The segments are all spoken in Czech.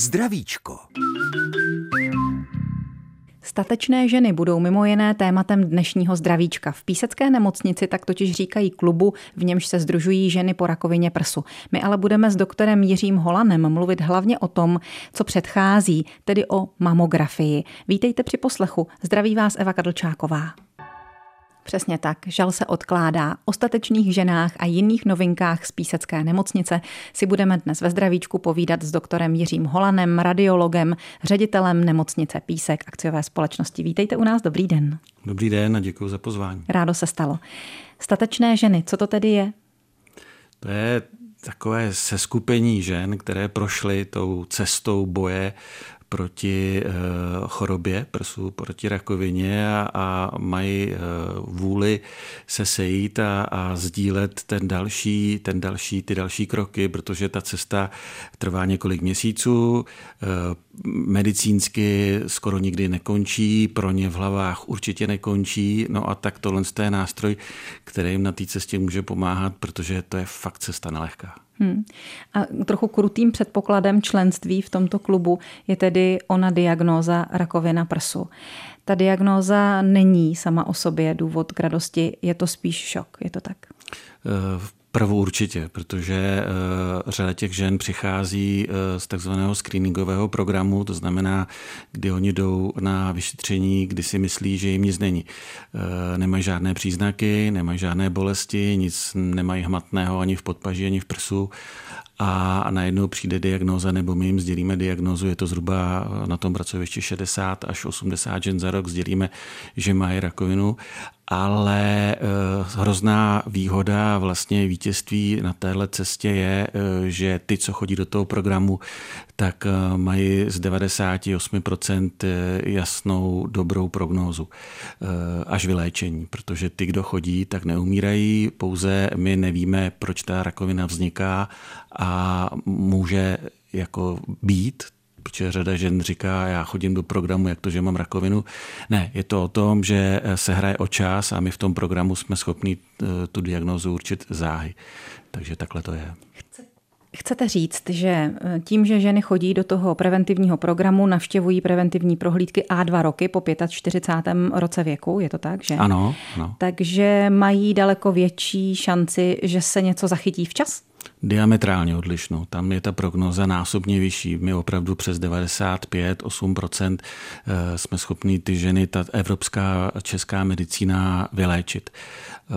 Zdravíčko. Statečné ženy budou mimo jiné tématem dnešního zdravíčka. V Písecké nemocnici tak totiž říkají klubu, v němž se združují ženy po rakovině prsu. My ale budeme s doktorem Jiřím Holanem mluvit hlavně o tom, co předchází, tedy o mamografii. Vítejte při poslechu. Zdraví vás Eva Kadlčáková. Přesně tak, žal se odkládá. O statečných ženách a jiných novinkách z Písecké nemocnice si budeme dnes ve zdravíčku povídat s doktorem Jiřím Holanem, radiologem, ředitelem nemocnice Písek akciové společnosti. Vítejte u nás, dobrý den. Dobrý den a děkuji za pozvání. Rádo se stalo. Statečné ženy, co to tedy je? To je takové seskupení žen, které prošly tou cestou boje proti eh, chorobě prsu, proti rakovině a, a mají eh, vůli se sejít a, a sdílet ten další, ten další, ty další kroky, protože ta cesta trvá několik měsíců, eh, medicínsky skoro nikdy nekončí, pro ně v hlavách určitě nekončí, no a tak tohle je nástroj, který jim na té cestě může pomáhat, protože to je fakt cesta nelehká. Hmm. A trochu krutým předpokladem členství v tomto klubu je tedy ona diagnóza rakovina prsu. Ta diagnóza není sama o sobě důvod k radosti, je to spíš šok, je to tak? V Prvo určitě, protože uh, řada těch žen přichází uh, z takzvaného screeningového programu, to znamená, kdy oni jdou na vyšetření, kdy si myslí, že jim nic není. Uh, nemají žádné příznaky, nemají žádné bolesti, nic nemají hmatného ani v podpaži, ani v prsu a najednou přijde diagnóza, nebo my jim sdělíme diagnózu, je to zhruba na tom pracovišti 60 až 80 žen za rok, sdělíme, že mají rakovinu ale uh, hrozná výhoda vlastně vítězství na téhle cestě je, uh, že ty, co chodí do toho programu, tak uh, mají z 98% jasnou dobrou prognózu až vyléčení, protože ty, kdo chodí, tak neumírají, pouze my nevíme, proč ta rakovina vzniká a může jako být protože řada žen říká, já chodím do programu, jak to, že mám rakovinu. Ne, je to o tom, že se hraje o čas a my v tom programu jsme schopni eh, tu diagnózu určit záhy. Takže takhle to je. Chcete říct, že eh, tím, že ženy chodí do toho preventivního programu, navštěvují preventivní prohlídky A2 roky po 45. roce věku, je to tak? Že? Ano, ano. Takže mají daleko větší šanci, že se něco zachytí včas? Diametrálně odlišnou. Tam je ta prognoza násobně vyšší. My opravdu přes 95-8% eh, jsme schopni ty ženy, ta evropská česká medicína vyléčit. Eh,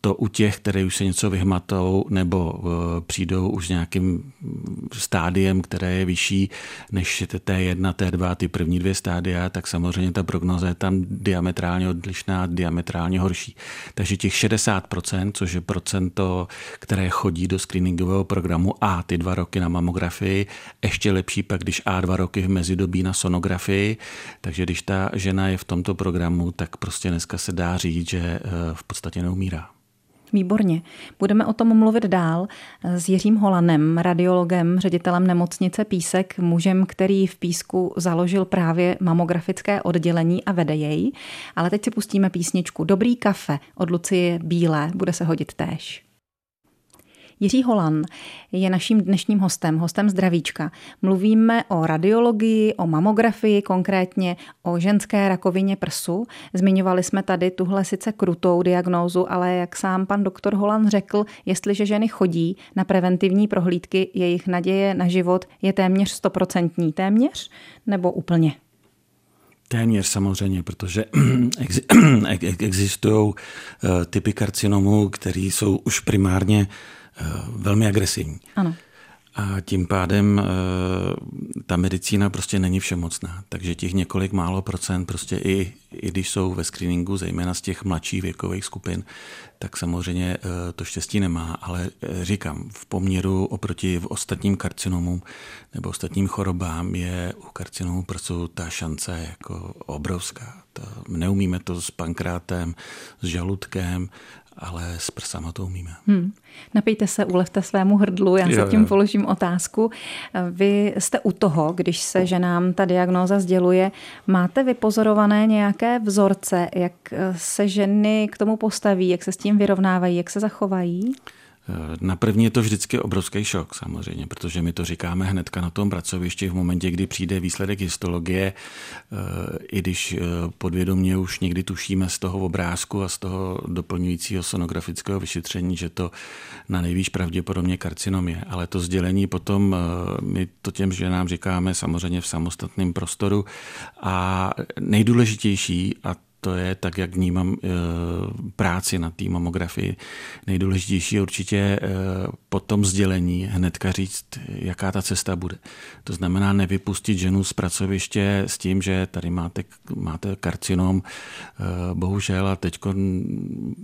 to u těch, které už se něco vyhmatou nebo eh, přijdou už nějakým stádiem, které je vyšší než T1, T2, ty první dvě stádia, tak samozřejmě ta prognoza je tam diametrálně odlišná, diametrálně horší. Takže těch 60%, což je procento, které chodí do screeningového programu A ty dva roky na mamografii, ještě lepší pak, když A dva roky v mezidobí na sonografii, takže když ta žena je v tomto programu, tak prostě dneska se dá říct, že eh, v podstatě neumírá. Výborně. Budeme o tom mluvit dál s Jiřím Holanem, radiologem, ředitelem nemocnice Písek, mužem, který v Písku založil právě mamografické oddělení a vede jej. Ale teď si pustíme písničku Dobrý kafe od Lucie Bílé, bude se hodit též. Jiří Holan je naším dnešním hostem, hostem zdravíčka. Mluvíme o radiologii, o mamografii, konkrétně o ženské rakovině prsu. Zmiňovali jsme tady tuhle sice krutou diagnózu, ale jak sám pan doktor Holan řekl, jestliže ženy chodí na preventivní prohlídky, jejich naděje na život je téměř stoprocentní. Téměř nebo úplně? Téměř samozřejmě, protože existují eh, typy karcinomů, které jsou už primárně velmi agresivní. Ano. A tím pádem e, ta medicína prostě není všemocná. Takže těch několik málo procent prostě i, i když jsou ve screeningu, zejména z těch mladších věkových skupin, tak samozřejmě e, to štěstí nemá. Ale říkám, v poměru oproti v ostatním karcinomům nebo ostatním chorobám je u karcinomu prsu ta šance jako obrovská. To, neumíme to s pankrátem, s žaludkem, ale s prsama to umíme. Hmm. Napijte se, ulevte svému hrdlu, já se tím jo. položím otázku. Vy jste u toho, když se ženám ta diagnóza sděluje, máte vypozorované nějaké vzorce, jak se ženy k tomu postaví, jak se s tím vyrovnávají, jak se zachovají? Na první je to vždycky obrovský šok samozřejmě, protože my to říkáme hnedka na tom pracovišti v momentě, kdy přijde výsledek histologie, i když podvědomě už někdy tušíme z toho obrázku a z toho doplňujícího sonografického vyšetření, že to na nejvýš pravděpodobně karcinom je. Ale to sdělení potom, my to těm ženám říkáme samozřejmě v samostatném prostoru a nejdůležitější, a to je tak, jak vnímám eh, práci na té mamografii. Nejdůležitější je určitě eh, po tom sdělení hnedka říct, jaká ta cesta bude. To znamená nevypustit ženu z pracoviště s tím, že tady máte, máte karcinom, eh, bohužel, a teď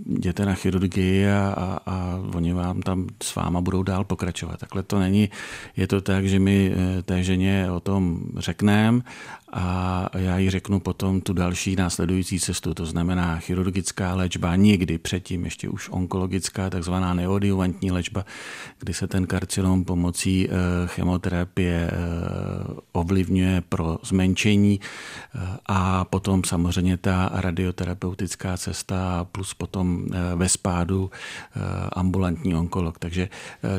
jděte na chirurgii a, a, a oni vám tam s váma budou dál pokračovat. Takhle to není. Je to tak, že my té ženě o tom řekneme a já jí řeknu potom tu další následující cestu, to znamená chirurgická léčba, někdy předtím ještě už onkologická, takzvaná neodiuvantní léčba, kdy se ten karcinom pomocí eh, chemoterapie eh, ovlivňuje pro zmenšení eh, a potom samozřejmě ta radioterapeutická cesta plus potom ve spádu ambulantní onkolog. Takže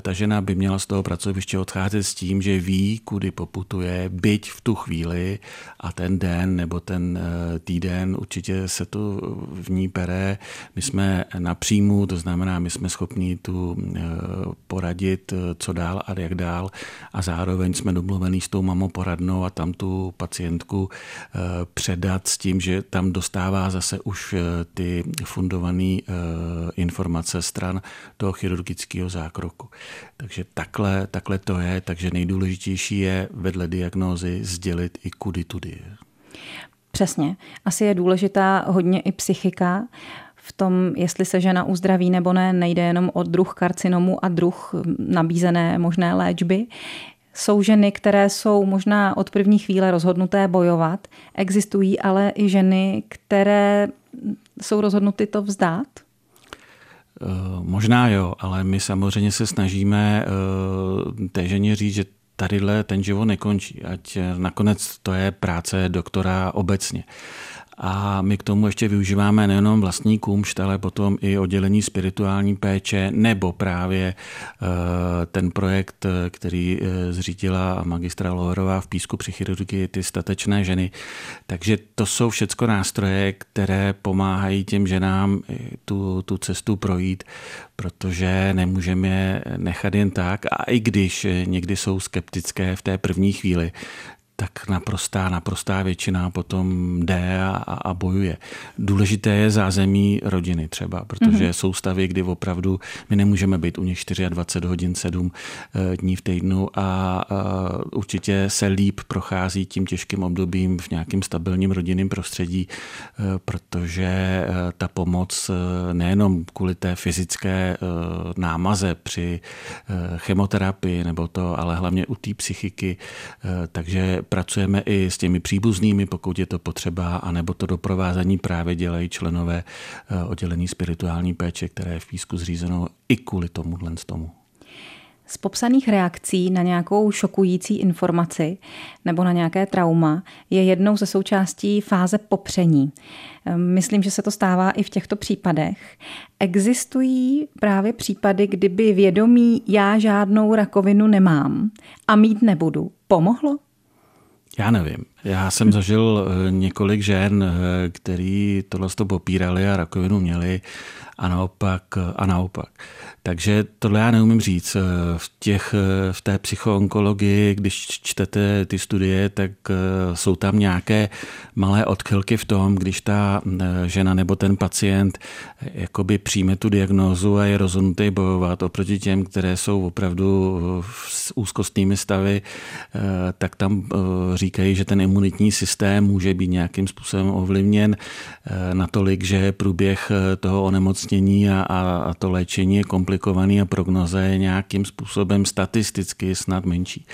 ta žena by měla z toho pracoviště odcházet s tím, že ví, kudy poputuje, byť v tu chvíli a ten den nebo ten týden určitě se to v ní pere. My jsme na příjmu, to znamená, my jsme schopni tu poradit, eh, co dál a jak dál a zároveň jsme domluvení s tou mamoporadnou a tam tu pacientku eh, předat s tím, že tam dostává zase už ty fundované informace stran toho chirurgického zákroku. Takže takhle, takhle to je, takže nejdůležitější je vedle diagnózy sdělit i kudy tudy. Přesně. Asi je důležitá hodně i psychika. V tom, jestli se žena uzdraví nebo ne, nejde jenom o druh karcinomu a druh nabízené možné léčby. Jsou ženy, které jsou možná od první chvíle rozhodnuté bojovat. Existují ale i ženy, které jsou rozhodnuty to vzdát? Eh, možná jo, ale my samozřejmě se snažíme eh, té ženě říct, že tadyhle ten život nekončí, ať nakonec to je práce doktora obecně. A my k tomu ještě využíváme nejenom vlastní kumšt, ale potom i oddělení spirituální péče nebo právě eh, ten projekt, který eh, zřídila magistra Loherová v Písku při chirurgii, ty statečné ženy. Takže to jsou všechno nástroje, které pomáhají těm ženám tu, tu cestu projít, protože nemůžeme je nechat jen tak. A i když někdy jsou skeptické v té první chvíli, tak naprostá, naprostá většina potom jde a, a bojuje. Důležité je zázemí rodiny třeba, protože mm-hmm. jsou stavy, kdy opravdu my nemůžeme být u nich 24 hodin, 7 eh, dní v týdnu a, určitě se líp prochází tím těžkým obdobím v nějakém stabilním rodinném prostředí, eh, protože eh, ta pomoc nejenom kvůli té fyzické námaze při chemoterapii nebo to, ale hlavně u té psychiky, takže pracujeme i s těmi příbuznými, pokud je to potřeba, anebo to doprovázení právě dělají členové eh, oddělení spirituální péče, které je v Písku zřízeno i kvůli tomuhle tomu. Z popsaných reakcí na nějakou šokující informaci nebo na nějaké trauma je jednou ze součástí fáze popření. Ehm, myslím, že se to stává i v těchto případech. Existují právě případy, kdyby vědomí já žádnou rakovinu nemám a mít nebudu. Pomohlo? Já nevím. Já jsem zažil eh, několik žen, eh, který tohle to popírali a rakovinu měli a naopak a naopak. Takže tohle já neumím říct. V, těch, v té psychoonkologii, když čtete ty studie, tak eh, jsou tam nějaké malé odchylky v tom, když ta eh, žena nebo ten pacient eh, jakoby přijme tu diagnózu a je rozhodnutý bojovat oproti těm, které jsou opravdu s úzkostnými stavy, tak tam říkají, že ten imunitní systém může být nějakým způsobem ovlivněn natolik, že průběh toho onemocnění a, a to léčení je komplikovaný a prognoza je nějakým způsobem statisticky snad menší.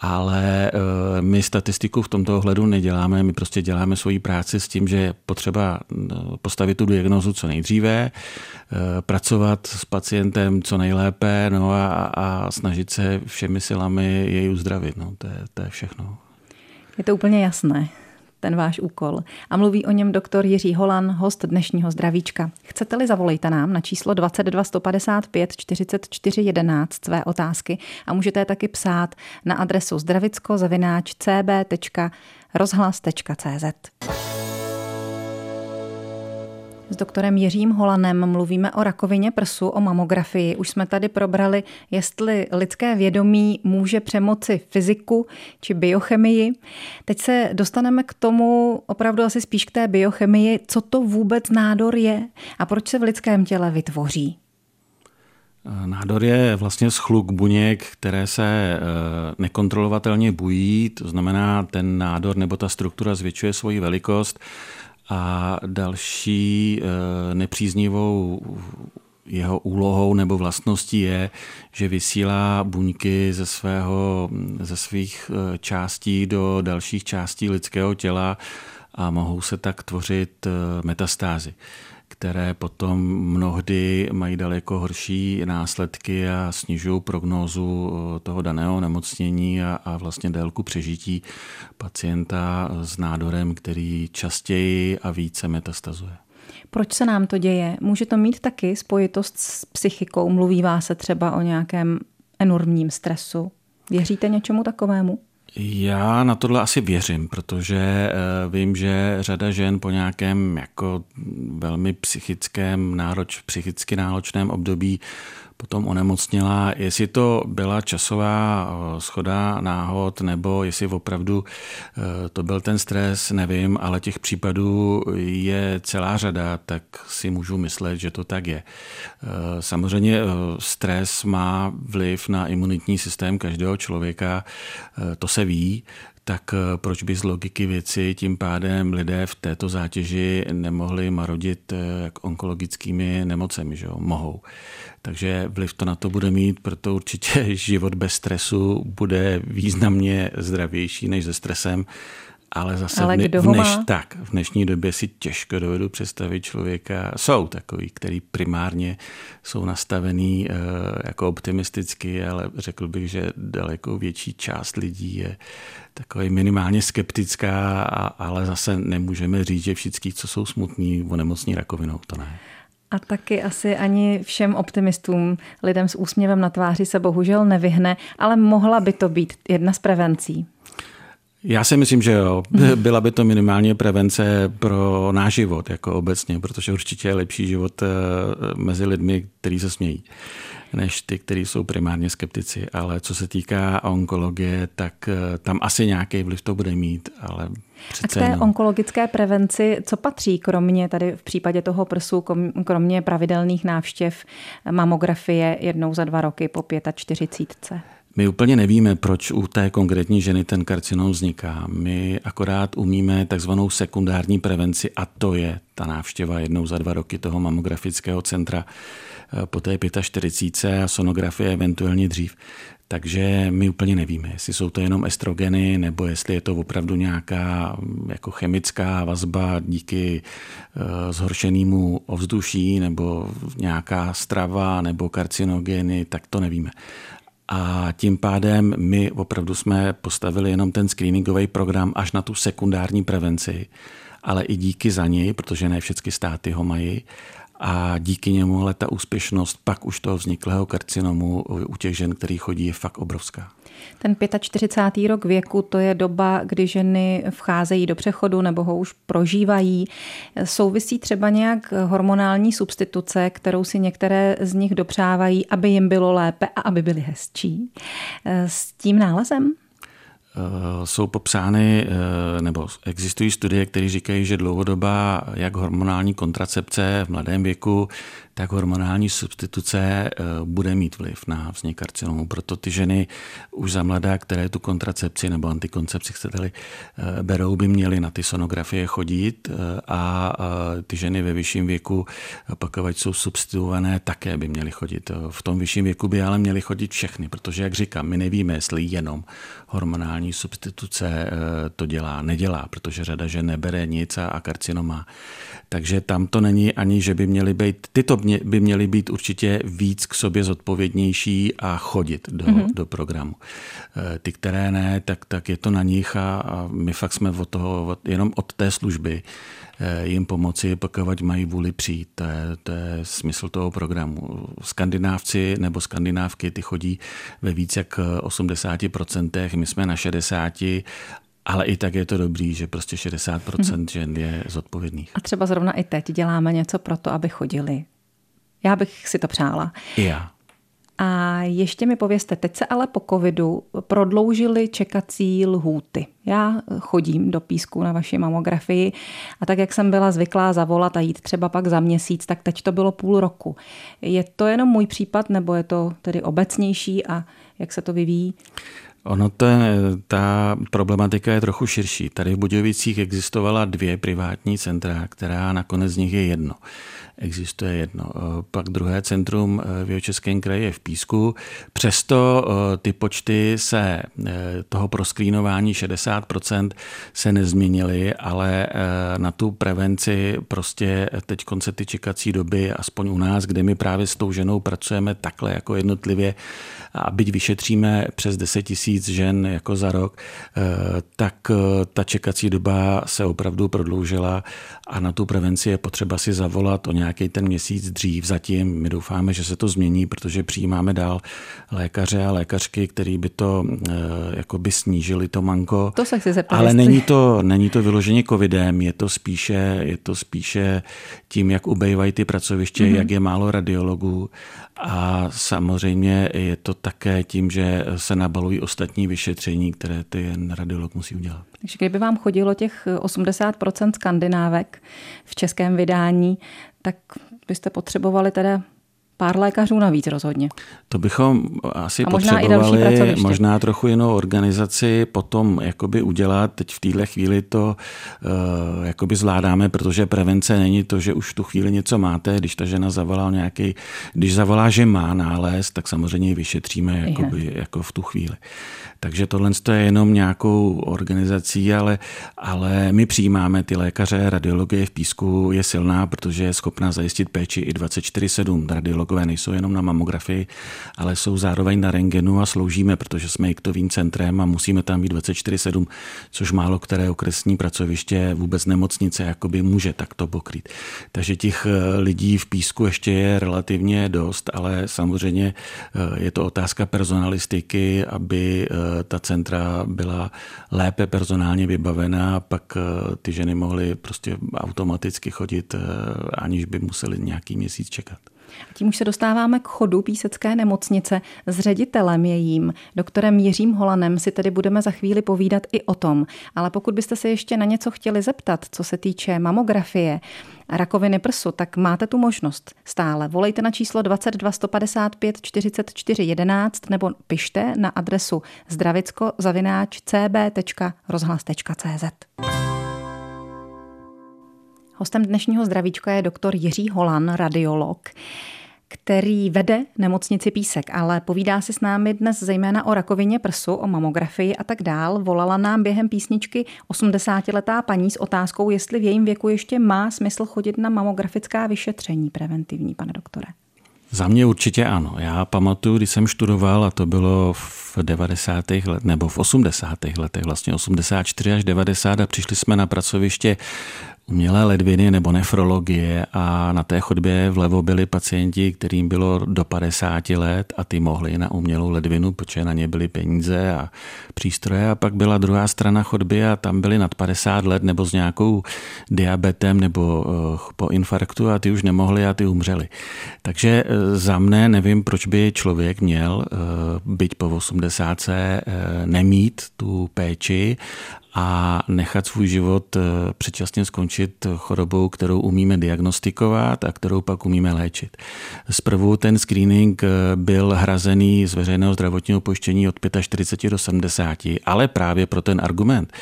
Ale eh, my statistiku v tomto ohledu neděláme, my prostě děláme svoji práci s tím, že je potřeba eh, postavit tu diagnozu co nejdříve, eh, pracovat s pacientem co nejlépe no a, a snažit se všemi silami jej uzdravit. No, to, je, to je všechno. Je to úplně jasné ten váš úkol. A mluví o něm doktor Jiří Holan, host dnešního zdravíčka. Chcete-li, zavolejte nám na číslo 22 155 44 11 své otázky a můžete je taky psát na adresu zdravicko-cb.rozhlas.cz. S doktorem Jiřím Holanem mluvíme o rakovině prsu, o mamografii. Už jsme tady probrali, jestli lidské vědomí může přemoci fyziku či biochemii. Teď se dostaneme k tomu opravdu asi spíš k té biochemii, co to vůbec nádor je a proč se v lidském těle vytvoří. Nádor je vlastně schluk buněk, které se eh, nekontrolovatelně bují, to znamená, ten nádor nebo ta struktura zvětšuje svoji velikost a další eh, nepříznivou jeho úlohou nebo vlastností je, že vysílá buňky ze, svého, ze svých eh, částí do dalších částí lidského těla a mohou se tak tvořit eh, metastázy které potom mnohdy mají daleko horší následky a snižují prognózu eh, toho daného nemocnění a, a vlastně délku přežití pacienta s nádorem, který častěji a více metastazuje. Proč se nám to děje? Může to mít taky spojitost s psychikou? Mluvívá se třeba o nějakém enormním stresu? Věříte něčemu takovému? Já na tohle asi věřím, protože eh, vím, že řada žen po nějakém jako velmi psychickém, nároč, psychicky náročném období potom onemocněla. Jestli to byla časová eh, schoda náhod, nebo jestli opravdu eh, to byl ten stres, nevím, ale těch případů je celá řada, tak si můžu myslet, že to tak je. Eh, samozřejmě stres má vliv na imunitní systém každého člověka, to se ví, tak proč by z logiky věci tím pádem lidé v této zátěži nemohli marodit onkologickými nemocemi, že jo? Mohou. Takže vliv to na to bude mít, proto určitě život bez stresu bude významně zdravější než se stresem. Ale zase Ale v, kdo v, dneš, má? tak, v dnešní době si těžko dovedu představit člověka. Jsou takový, který primárně jsou nastavený uh, jako optimisticky, ale řekl bych, že daleko větší část lidí je takový minimálně skeptická, a, ale zase nemůžeme říct, že všichni, co jsou smutní, onemocní rakovinou, to ne. A taky asi ani všem optimistům, lidem s úsměvem na tváři se bohužel nevyhne, ale mohla by to být jedna z prevencí. Já si myslím, že jo. Byla by to minimálně prevence pro náš život jako obecně, protože určitě je lepší život eh, mezi lidmi, kteří se smějí než ty, kteří jsou primárně skeptici. Ale co se týká onkologie, tak eh, tam asi nějaký vliv to bude mít, ale a k té jenom. onkologické prevenci, co patří kromě tady v případě toho prsu, kromě pravidelných návštěv mamografie jednou za dva roky po 45? My úplně nevíme, proč u té konkrétní ženy ten karcinom vzniká. My akorát umíme takzvanou sekundární prevenci a to je ta návštěva jednou za dva roky toho mamografického centra eh, po té 45 a sonografie eventuálně dřív. Takže my úplně nevíme, jestli jsou to jenom estrogeny, nebo jestli je to opravdu nějaká mm, jako chemická vazba díky eh, zhoršenému ovzduší, nebo nějaká strava, nebo karcinogeny, tak to nevíme. A tím pádem my opravdu jsme postavili jenom ten screeningový program až na tu sekundární prevenci, ale i díky za něj, protože ne všechny státy ho mají, a díky němu ale ta úspěšnost pak už toho vzniklého karcinomu u těch žen, který chodí, je fakt obrovská. Ten 45. rok věku, to je doba, kdy ženy vcházejí do přechodu nebo ho už prožívají. Souvisí třeba nějak hormonální substituce, kterou si některé z nich dopřávají, aby jim bylo lépe a aby byly hezčí. S tím nálezem? Eh, jsou popsány, eh, nebo existují studie, které říkají, že dlouhodobá jak hormonální kontracepce v mladém věku, tak hormonální substituce eh, bude mít vliv na vznik karcinomu. Proto ty ženy už za mladá, které tu kontracepci nebo antikoncepci chcete berou, by měly na ty sonografie chodit a ty ženy ve vyšším věku, pokud jsou substituované, také by měly chodit. V tom vyšším věku by ale měly chodit všechny, protože, jak říkám, my nevíme, jestli jenom hormonální substituce eh, to dělá, nedělá, protože řada žen nebere nic a, a karcinom má. Takže tam to není ani, že by měly být, tyto by měly být určitě víc k sobě zodpovědnější a chodit do, mm-hmm. do programu. Eh, ty, které ne, tak, tak je to na nich a, a my fakt jsme od toho, jenom od té služby eh, jim pomoci, pokud mají vůli přijít. To je, to je smysl toho programu. Skandinávci nebo skandinávky, ty chodí ve víc jak 80%, my jsme na 60% ale i tak je to dobrý, že prostě 60% hmm. žen je zodpovědných. A třeba zrovna i teď děláme něco pro to, aby chodili. Já bych si to přála. Já. A ještě mi povězte, teď se ale po covidu prodloužily čekací lhůty. Já chodím do písku na vaši mamografii a tak, jak jsem byla zvyklá zavolat a jít třeba pak za měsíc, tak teď to bylo půl roku. Je to jenom můj případ, nebo je to tedy obecnější a jak se to vyvíjí? Ono to, ta problematika je trochu širší. Tady v Budějovicích existovala dvě privátní centra, která nakonec z nich je jedno existuje jedno. Eh, pak druhé centrum eh, v Jihočeském kraji je v Písku. Přesto eh, ty počty se toho proskrýnování 60% se nezměnily, ale na tu prevenci prostě teď konce ty čekací doby, aspoň u nás, kde my právě s tou ženou pracujeme takhle jako jednotlivě a byť vyšetříme přes 10 tisíc žen jako za rok, tak ta čekací doba se opravdu prodloužila a na tu prevenci je potřeba si zavolat o nějaký ten měsíc dřív. Zatím my doufáme, že se to změní, protože přijímáme dál lékaře a lékařky, který by to e, jako by snížili to manko. To se chci zeptat. Ale není to, není to vyloženě covidem, je to spíše, je to spíše tím, jak ubejvají ty pracoviště, mm-hmm. jak je málo radiologů a samozřejmě je to také tím, že se nabalují ostatní vyšetření, které ten radiolog musí udělat. Takže kdyby vám chodilo těch 80% skandinávek v českém vydání, tak byste potřebovali teda pár lékařů navíc rozhodně. To bychom asi a možná potřebovali, i možná trochu jinou organizaci potom jakoby udělat. Teď v téhle chvíli to uh, jakoby zvládáme, protože prevence není to, že už v tu chvíli něco máte. Když ta žena zavolá nějaký, když zavolá, že má nález, tak samozřejmě ji vyšetříme jakoby, jako v tu chvíli. Takže tohle je jenom nějakou organizací, ale, ale my přijímáme ty lékaře, radiologie v Písku je silná, protože je schopná zajistit péči i 24-7. Radiologové nejsou jenom na mamografii, ale jsou zároveň na rengenu a sloužíme, protože jsme iktovým centrem a musíme tam být 24-7, což málo které okresní pracoviště, vůbec nemocnice, jakoby může takto pokrýt. Takže těch eh, lidí v Písku ještě je relativně dost, ale samozřejmě eh, je to otázka personalistiky, aby eh, ta centra byla lépe personálně vybavená, pak eh, ty ženy mohly prostě automaticky chodit, eh, aniž by museli nějaký měsíc čekat. A tím už se dostáváme k chodu Písecké nemocnice. S ředitelem jejím, doktorem Jiřím Holanem, si tedy budeme za chvíli povídat i o tom. Ale pokud byste se ještě na něco chtěli zeptat, co se týče mamografie, rakoviny prsu, tak máte tu možnost stále. Volejte na číslo 22 155 44 11 nebo pište na adresu zdravicko-cb.rozhlas.cz. Hostem dnešního zdravíčka je doktor Jiří Holan, radiolog který vede nemocnici Písek, ale povídá si s námi dnes zejména o rakovině prsu, o mamografii a tak dál. Volala nám během písničky 80-letá paní s otázkou, jestli v jejím věku ještě má smysl chodit na mamografická vyšetření preventivní, pane doktore. Za mě určitě ano. Já pamatuju, když jsem študoval, a to bylo v 90. let, nebo v 80. letech, vlastně 84 až 90 a přišli jsme na pracoviště umělé ledviny nebo nefrologie a na té chodbě vlevo byli pacienti, kterým bylo do 50 let a ty mohli na umělou ledvinu, protože na ně byly peníze a přístroje a pak byla druhá strana chodby a tam byli nad 50 let nebo s nějakou diabetem nebo eh, po infarktu a ty už nemohli a ty umřeli. Takže eh, za mne nevím, proč by člověk měl eh, byť po 80 nemít tu péči a nechat svůj život eh, předčasně skončit chorobou, kterou umíme diagnostikovat a kterou pak umíme léčit. Zprvu ten screening eh, byl hrazený z veřejného zdravotního pojištění od 45 do 70, ale právě pro ten argument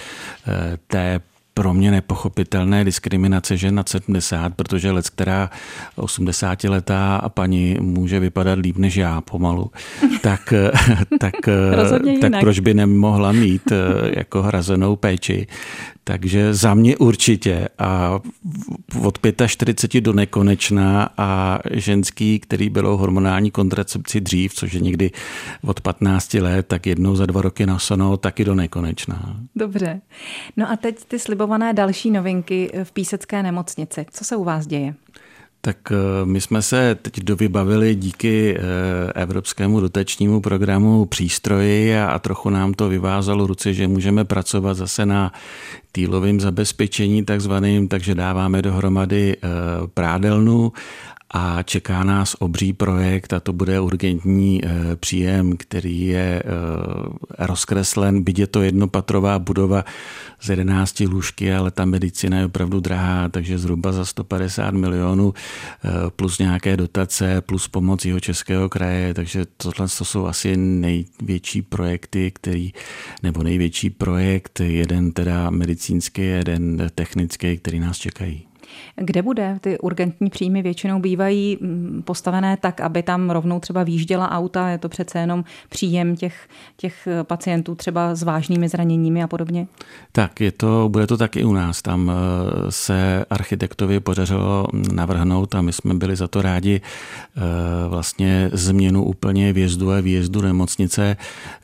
eh, té pro mě nepochopitelné diskriminace žen nad 70, protože let, která 80 letá paní může vypadat líp než já pomalu, tak, tak, tak proč by nemohla mít eh, jako hrazenou péči. Takže za mě určitě a od 45 do nekonečna a ženský, který bylo hormonální kontracepci dřív, což je někdy od 15 let, tak jednou za dva roky na sono, taky do nekonečna. Dobře. No a teď ty slibované další novinky v Písecké nemocnici. Co se u vás děje? Tak eh, my jsme se teď dovybavili díky eh, evropskému dotačnímu programu přístroji a, a trochu nám to vyvázalo ruce, že můžeme pracovat zase na týlovém zabezpečení takzvaným, takže dáváme dohromady eh, prádelnu a čeká nás obří projekt a to bude urgentní eh, příjem, který je eh, rozkreslen, byť je to jednopatrová budova z 11 lůžky, ale ta medicina je opravdu drahá, takže zhruba za 150 milionů eh, plus nějaké dotace, plus pomoc jeho českého kraje, takže tohle to jsou asi největší projekty, který, nebo největší projekt, jeden teda medicínský, jeden technický, který nás čekají. Kde bude? Ty urgentní příjmy většinou bývají mm, postavené tak, aby tam rovnou třeba výjížděla auta, je to přece jenom příjem těch, těch pacientů třeba s vážnými zraněními a podobně? Tak, je to, bude to tak i u nás. Tam eh, se architektovi podařilo navrhnout a my jsme byli za to rádi eh, vlastně změnu úplně vjezdu a výjezdu nemocnice,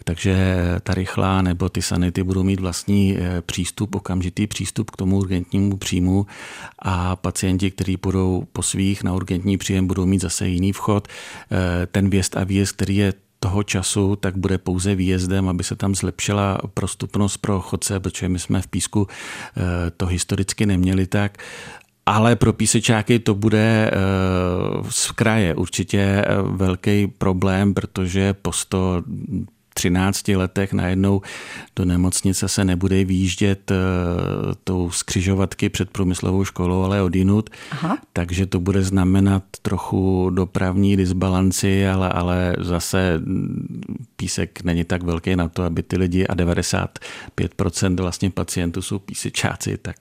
takže ta rychlá nebo ty sanity budou mít vlastní eh, přístup, okamžitý přístup k tomu urgentnímu příjmu a pacienti, kteří půjdou po svých na urgentní příjem, budou mít zase jiný vchod. Eh, ten vjezd a výjezd, který je toho času, tak bude pouze výjezdem, aby se tam zlepšila prostupnost pro chodce, protože my jsme v Písku eh, to historicky neměli tak. Ale pro písečáky to bude z kraje určitě velký problém, protože po 100 13 letech najednou do nemocnice se nebude výjíždět uh, tou skřižovatky před průmyslovou školou, ale odinut. Aha. Takže to bude znamenat trochu dopravní disbalanci, ale, ale zase písek není tak velký na to, aby ty lidi a 95% vlastně pacientů jsou písečáci, tak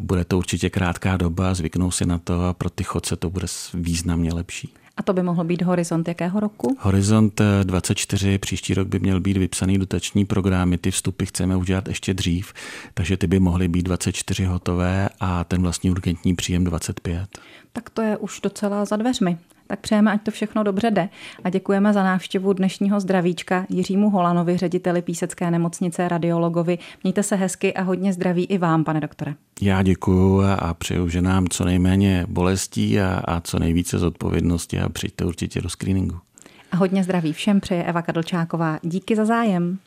bude to určitě krátká doba, zvyknou si na to a pro ty chodce to bude významně lepší. A to by mohl být horizont jakého roku? Horizont 24, eh, příští rok by měl být vypsaný dotační programy, ty vstupy chceme udělat ještě dřív, takže ty by mohly být 24 hotové a ten vlastní urgentní příjem 25. Tak to je už docela za dveřmi tak přejeme, ať to všechno dobře jde. A děkujeme za návštěvu dnešního zdravíčka Jiřímu Holanovi, řediteli Písecké nemocnice, radiologovi. Mějte se hezky a hodně zdraví i vám, pane doktore. Já děkuju a přeju, že nám co nejméně bolestí a, a co nejvíce zodpovědnosti a přijďte určitě do screeningu. A hodně zdraví všem přeje Eva Kadlčáková. Díky za zájem.